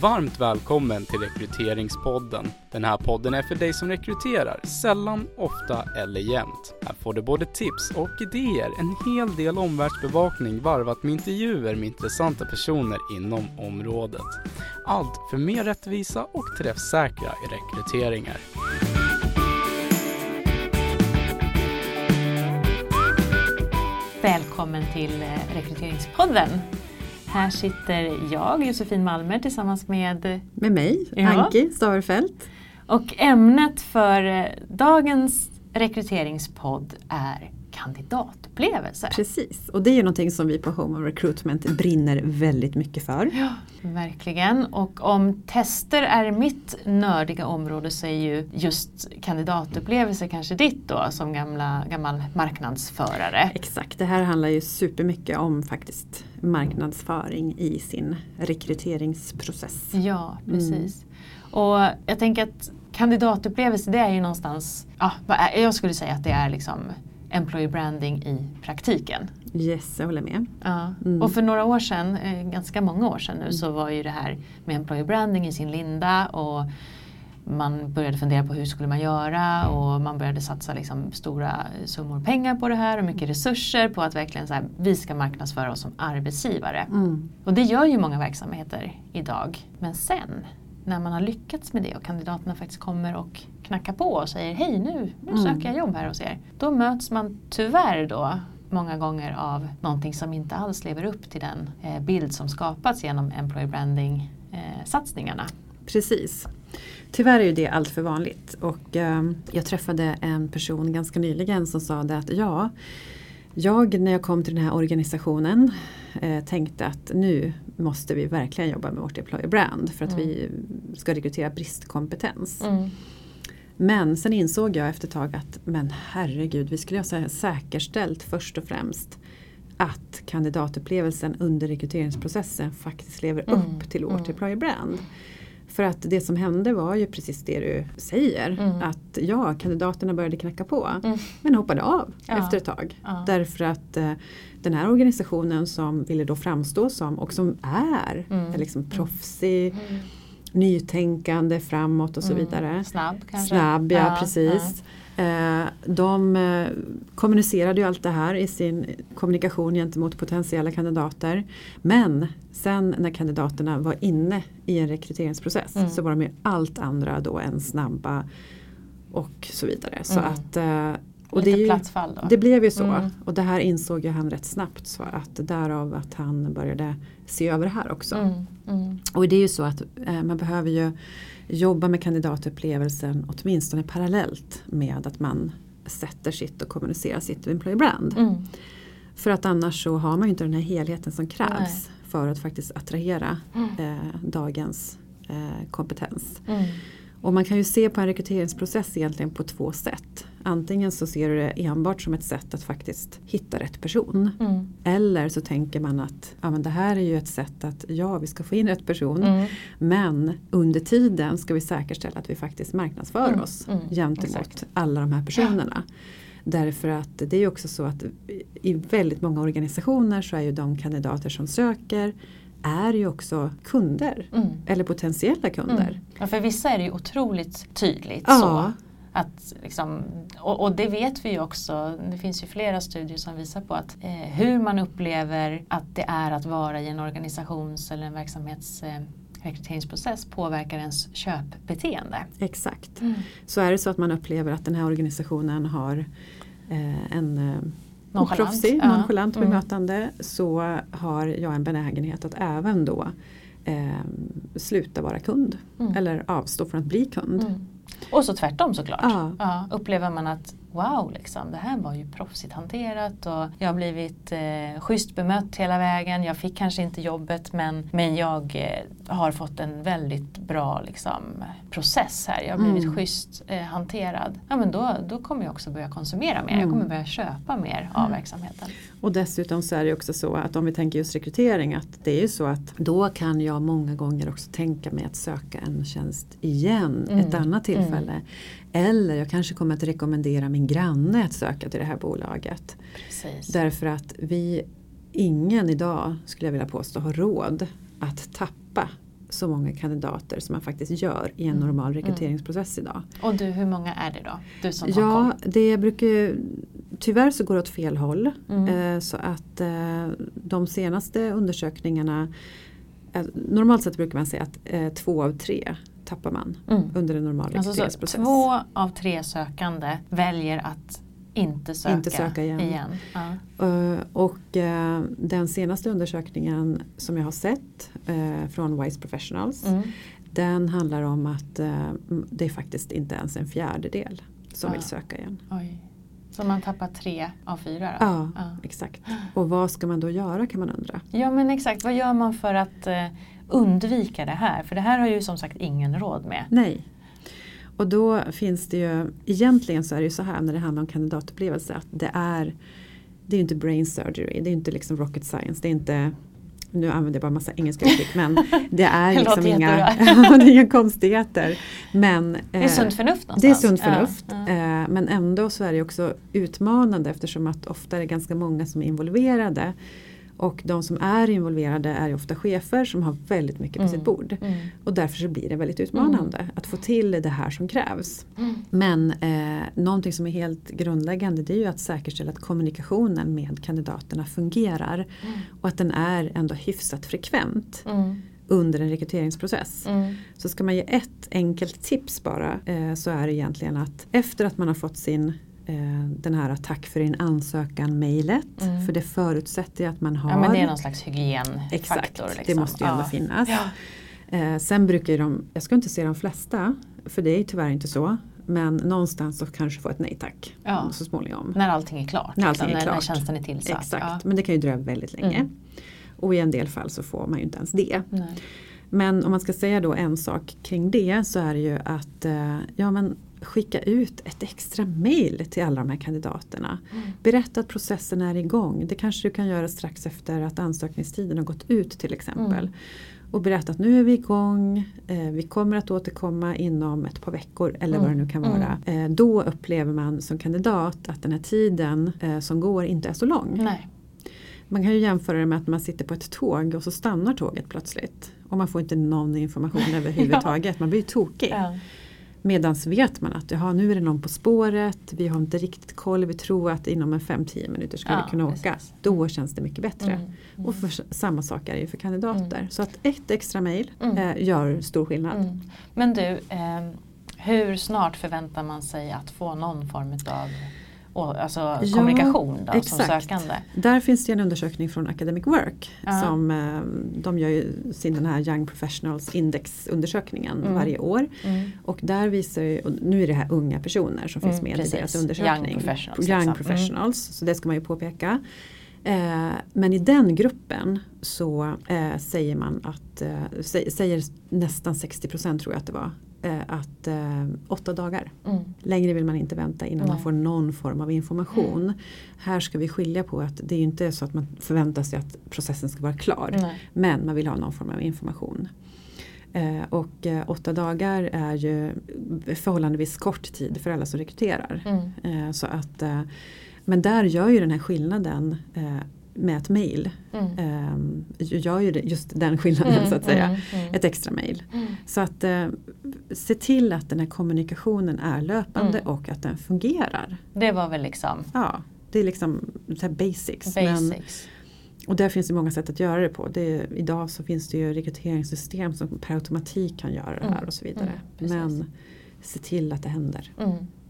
Varmt välkommen till Rekryteringspodden. Den här podden är för dig som rekryterar, sällan, ofta eller jämt. Här får du både tips och idéer, en hel del omvärldsbevakning varvat med intervjuer med intressanta personer inom området. Allt för mer rättvisa och träffsäkra rekryteringar. Välkommen till eh, Rekryteringspodden. Här sitter jag, Josefin Malmer, tillsammans med Med mig, Ja. Anki Staverfelt. och ämnet för eh, dagens rekryteringspodd är kandidatupplevelser. Precis, och det är ju någonting som vi på Home of Recruitment brinner väldigt mycket för. Ja, verkligen. Och om tester är mitt nördiga område så är ju just kandidatupplevelser kanske ditt då som gamla, gammal marknadsförare. Exakt, det här handlar ju supermycket om faktiskt marknadsföring i sin rekryteringsprocess. Ja, precis. Och jag tänker att kandidatupplevelse det är ju någonstans, ja, jag skulle säga att det är liksom employee branding i praktiken. Yes, jag håller med. Ja. Mm. Och för några år sedan, eh, ganska många år sedan nu, så var ju det här med employee branding i sin linda och man började fundera på hur skulle man göra och man började satsa liksom stora summor pengar på det här och mycket resurser på att verkligen så här, vi ska marknadsföra oss som arbetsgivare. Mm. Och det gör ju många verksamheter idag. Men sen, när man har lyckats med det och kandidaterna faktiskt kommer och knackar på och säger hej nu, nu Mm. söker jag jobb här hos er. Då möts man tyvärr då många gånger av någonting som inte alls lever upp till den eh, bild som skapats genom employer branding eh, satsningarna. Precis. Tyvärr är ju det allt för vanligt och eh, jag träffade en person ganska nyligen som sa det att ja, jag när jag kom till den här organisationen eh, tänkte att nu måste vi verkligen jobba med vårt employer brand för att Mm. vi ska rekrytera bristkompetens. Men sen insåg jag efter ett tag att men herregud, vi skulle ha säkerställt först och främst att kandidatupplevelsen under rekryteringsprocessen faktiskt lever Mm, upp till vårt mm. employer brand. För att det som hände var ju precis det du säger. Mm. Att ja, kandidaterna började knacka på. Mm. Men hoppade av Ja. efter ett tag. Ja. Därför att eh, den här organisationen som ville då framstå som och som är, Mm. är liksom proffsig, nytänkande, framåt och så Mm. vidare. Snabb kanske? Snabb, ja, precis. Eh, de eh, kommunicerade ju allt det här i sin kommunikation gentemot potentiella kandidater. Men sen när kandidaterna var inne i en rekryteringsprocess Mm. så var de ju allt andra då än snabba och så vidare. Så Mm. att, eh, och Lite det, är ju, platsfall då? det blev ju så. Mm. Och det här insåg ju han rätt snabbt. Så att därav att han började se över det här också. Mm. Mm. Och det är ju så att eh, man behöver ju jobba med kandidatupplevelsen åtminstone parallellt med att man sätter sitt och kommunicerar sitt employer brand. Mm. För att annars så har man ju inte den här helheten som krävs Nej. för att faktiskt attrahera Mm. eh, dagens eh, kompetens. Och man kan ju se på en rekryteringsprocess egentligen på två sätt. Antingen så ser du det enbart som ett sätt att faktiskt hitta rätt person. Mm. Eller så tänker man att ja, men det här är ju ett sätt att ja, vi ska få in rätt person. Mm. Men under tiden ska vi säkerställa att vi faktiskt marknadsför Mm, oss mm, gentemot exakt. alla de här personerna. Därför att det är ju också så att i väldigt många organisationer så är ju de kandidater som söker är ju också kunder. Mm. Eller potentiella kunder. Mm. Ja, för vissa är det ju otroligt tydligt Ja. så. Att liksom, och, och det vet vi ju också, det finns ju flera studier som visar på att eh, hur man upplever att det är att vara i en organisations eller en verksamhets eh, rekryteringsprocess påverkar ens köpbeteende. Exakt. Så är det så att man upplever att den här organisationen har eh, en eh, Nonchalant, oproffsig, ja. nonchalant Mm. bemötande så har jag en benägenhet att även då eh, sluta vara kund. Mm. Eller avstå från att bli kund. Mm. Och så tvärtom såklart. Ja, upplever man att wow, liksom, det här var ju proffsigt hanterat och jag har blivit eh, schysst bemött hela vägen. Jag fick kanske inte jobbet men, men jag eh, har fått en väldigt bra liksom, process här. Jag har blivit Mm. schysst eh, hanterad. Ja, men då, då kommer jag också börja konsumera mer. Jag Mm. kommer börja köpa mer av verksamheten. Och dessutom så är det också så att om vi tänker just rekrytering att det är ju så att då kan jag många gånger också tänka mig att söka en tjänst igen Mm. ett annat tillfälle. Eller jag kanske kommer att rekommendera min granne att söka till det här bolaget. Precis. Därför att vi, ingen idag skulle jag vilja påstå har råd att tappa så många kandidater som man faktiskt gör i en Mm. normal rekryteringsprocess idag. Och du, hur många är det då? Du som har Ja, koll. det brukar tyvärr så går det åt fel håll. Mm. Eh, så att eh, de senaste undersökningarna eh, Normalt sett brukar man säga att två av tre tappar man Mm. under en normal Alltså så, rekryteringsprocess. två av tre sökande väljer att inte söka, Inte söka igen. Ja. Eh, och eh, den senaste undersökningen som jag har sett eh, från Wise Professionals Mm. den handlar om att det är faktiskt inte ens en fjärdedel som Ja. vill söka igen. Oj. Så man tappar tre av fyra? Ja, Ja. exakt. Och vad ska man då göra kan man undra. Ja men exakt, vad gör man för att undvika det här? För det här har ju som sagt ingen råd med. Nej. Och då finns det ju, egentligen så är det ju så här när det handlar om kandidatupplevelse att det är det är ju inte brain surgery, det är inte liksom rocket science, det är inte nu använder jag bara massa engelska uttryck men det är liksom inga, det är inga konstigheter. Men, Det är eh, sunt förnuft någonstans. det är sunt Ja, förnuft. ja. Eh, men ändå så är det också utmanande eftersom att ofta är det ganska många som är involverade. Och de som är involverade är ju ofta chefer som har väldigt mycket på Mm. sitt bord. Mm. Och därför så blir det väldigt utmanande att få till det här som krävs. Mm. Men eh, någonting som är helt grundläggande det är ju att säkerställa att kommunikationen med kandidaterna fungerar. Mm. Och att den är ändå hyfsat frekvent Mm. under en rekryteringsprocess. Mm. Så ska man ge ett enkelt tips bara eh, så är det egentligen att efter att man har fått sin den här tack för din ansökan mejlet. Mm. För det förutsätter ju att man har Ja men det är någon slags hygienfaktor. Exakt, liksom. det måste ju ändå ja. finnas. Ja. Eh, sen brukar ju de, jag ska inte säga de flesta, för det är tyvärr inte så. Men någonstans så kanske få ett nej tack Ja. så småningom. När allting är klart. När allting liksom, är när, när klart. tjänsten är tillsatt. Exakt, men det kan ju dröja väldigt länge. Mm. Och i en del fall så får man ju inte ens det. Nej. Men om man ska säga då en sak kring det så är det ju att eh, ja, men skicka ut ett extra mail till alla de här kandidaterna. Mm. Berätta att processen är igång. Det kanske du kan göra strax efter att ansökningstiden har gått ut till exempel. Mm. Och berätta att nu är vi igång, eh, vi kommer att återkomma inom ett par veckor eller vad det nu kan Mm. vara. Eh, då upplever man som kandidat att den här tiden eh, som går inte är så lång. Nej. Man kan ju jämföra det med att man sitter på ett tåg och så stannar tåget plötsligt. Och man får inte någon information överhuvudtaget. Man blir ju tokig. Ja. Medans vet man att jaha, nu är det någon på spåret, vi har inte riktigt koll, vi tror att inom en 5-10 minuter ska Ja, vi kunna åka. precis. Då känns det mycket bättre. Mm. Mm. Och för, samma sak är det ju för kandidater. Mm. Så att ett extra mail Mm. eh, gör stor skillnad. Mm. Men du, eh, hur snart förväntar man sig att få någon form av alltså, Ja, kommunikation då, som exakt. sökande? Där finns det en undersökning från Academic Work. Ja. Som, eh, de gör ju sin den här Young Professionals Index undersökningen Mm. varje år. Mm. Och där visar ju, och nu är det här unga personer som finns Mm, med precis. i deras undersökning. Young professionals, Young liksom. professionals, så det ska man ju påpeka. Eh, men i den gruppen så eh, säger man att, eh, sä- säger nästan 60% tror jag att det var, att eh, åtta dagar. Mm. Längre vill man inte vänta innan man Nej. får någon form av information. Här ska vi skilja på att det är ju inte så att man förväntar sig att processen ska vara klar. Nej. Men man vill ha någon form av information. Eh, och eh, åtta dagar är ju förhållandevis kort tid för alla som rekryterar. Mm. Eh, så att, eh, men där gör ju den här skillnaden eh, med ett mail. Mm. Eh, gör ju just den skillnaden Mm, så att säga. mm, mm. Ett extra mail. Mm. Så att eh, se till att den här kommunikationen är löpande Mm. och att den fungerar. Det var väl liksom Ja, det är liksom så här basics. Men, basics. och där finns det många sätt att göra det på. Det, idag så finns det ju rekryteringssystem som per automatik kan göra det här och så vidare. Men se till att det händer.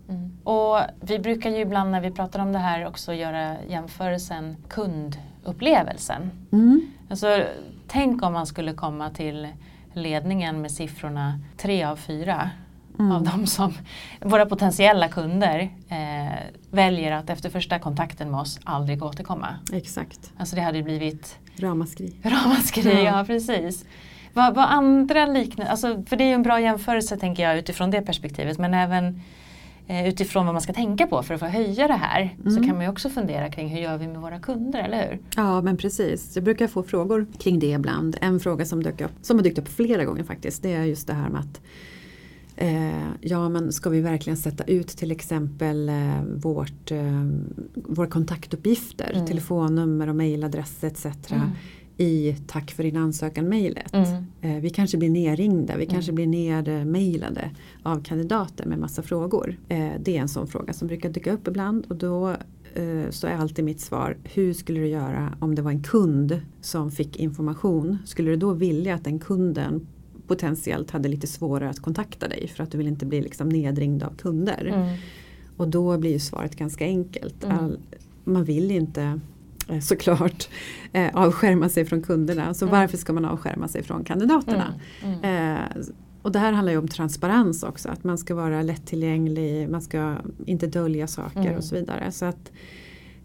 Mm. Och vi brukar ju ibland när vi pratar om det här också göra jämförelsen kundupplevelsen. Mm. Alltså, tänk om man skulle komma till ledningen med siffrorna tre av fyra Mm. av de som våra potentiella kunder eh, väljer att efter första kontakten med oss aldrig återkomma. Exakt, Alltså det hade blivit ramaskri. ramaskri, Ja. ja precis. Vad, vad andra liknande, alltså, för det är ju en bra jämförelse tänker jag utifrån det perspektivet men även eh, utifrån vad man ska tänka på för att få höja det här så Mm. kan man ju också fundera kring hur gör vi med våra kunder, eller hur? Ja men precis, jag brukar få frågor kring det ibland. En fråga som, dök upp, som har dykt upp flera gånger faktiskt det är just det här med att eh, Ja men ska vi verkligen sätta ut till exempel eh, vårt, eh, våra kontaktuppgifter, Mm. telefonnummer och mejladress etc. Mm. I tack för din ansökan-mejlet. Mm. Eh, Vi kanske blir nerringda, vi Mm. kanske blir nermailade av kandidater med massa frågor. Eh, Det är en sån fråga som brukar dyka upp ibland och då eh, så är alltid mitt svar, hur skulle du göra om det var en kund som fick information? Skulle du då vilja att den kunden potentiellt hade lite svårare att kontakta dig för att du vill inte bli liksom nedringd av kunder? Mm. Och då blir ju svaret ganska enkelt. Mm. All, man vill inte såklart eh, avskärma sig från kunderna. Så Mm. varför ska man avskärma sig från kandidaterna? Mm. Mm. Eh, och det här handlar ju om transparens också. Att man ska vara lättillgänglig, man ska inte dölja saker Mm. och så vidare. Så att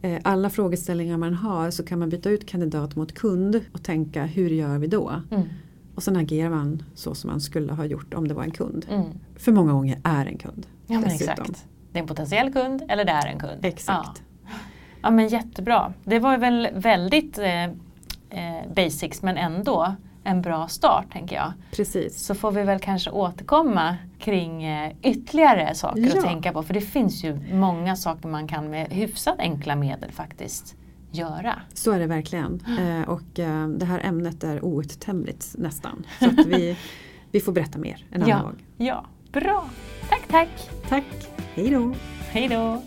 eh, alla frågeställningar man har så kan man byta ut kandidat mot kund och tänka hur gör vi då? Mm. Och sen agerar man så som man skulle ha gjort om det var en kund. Mm. För många gånger är en kund. Ja men dessutom. exakt. Det är en potentiell kund eller det är en kund. Exakt. Ja, ja men jättebra. Det var väl väldigt eh, eh, basics men ändå en bra start tänker jag. Precis. Så får vi väl kanske återkomma kring eh, ytterligare saker Ja. att tänka på. För det finns ju många saker man kan med hyfsat enkla medel faktiskt göra. Så är det verkligen. Eh, och eh, det här ämnet är outtömligt nästan. Så att vi, vi får berätta mer en annan Ja. gång. Ja, bra. Tack, tack. Tack, hej då! Hej då.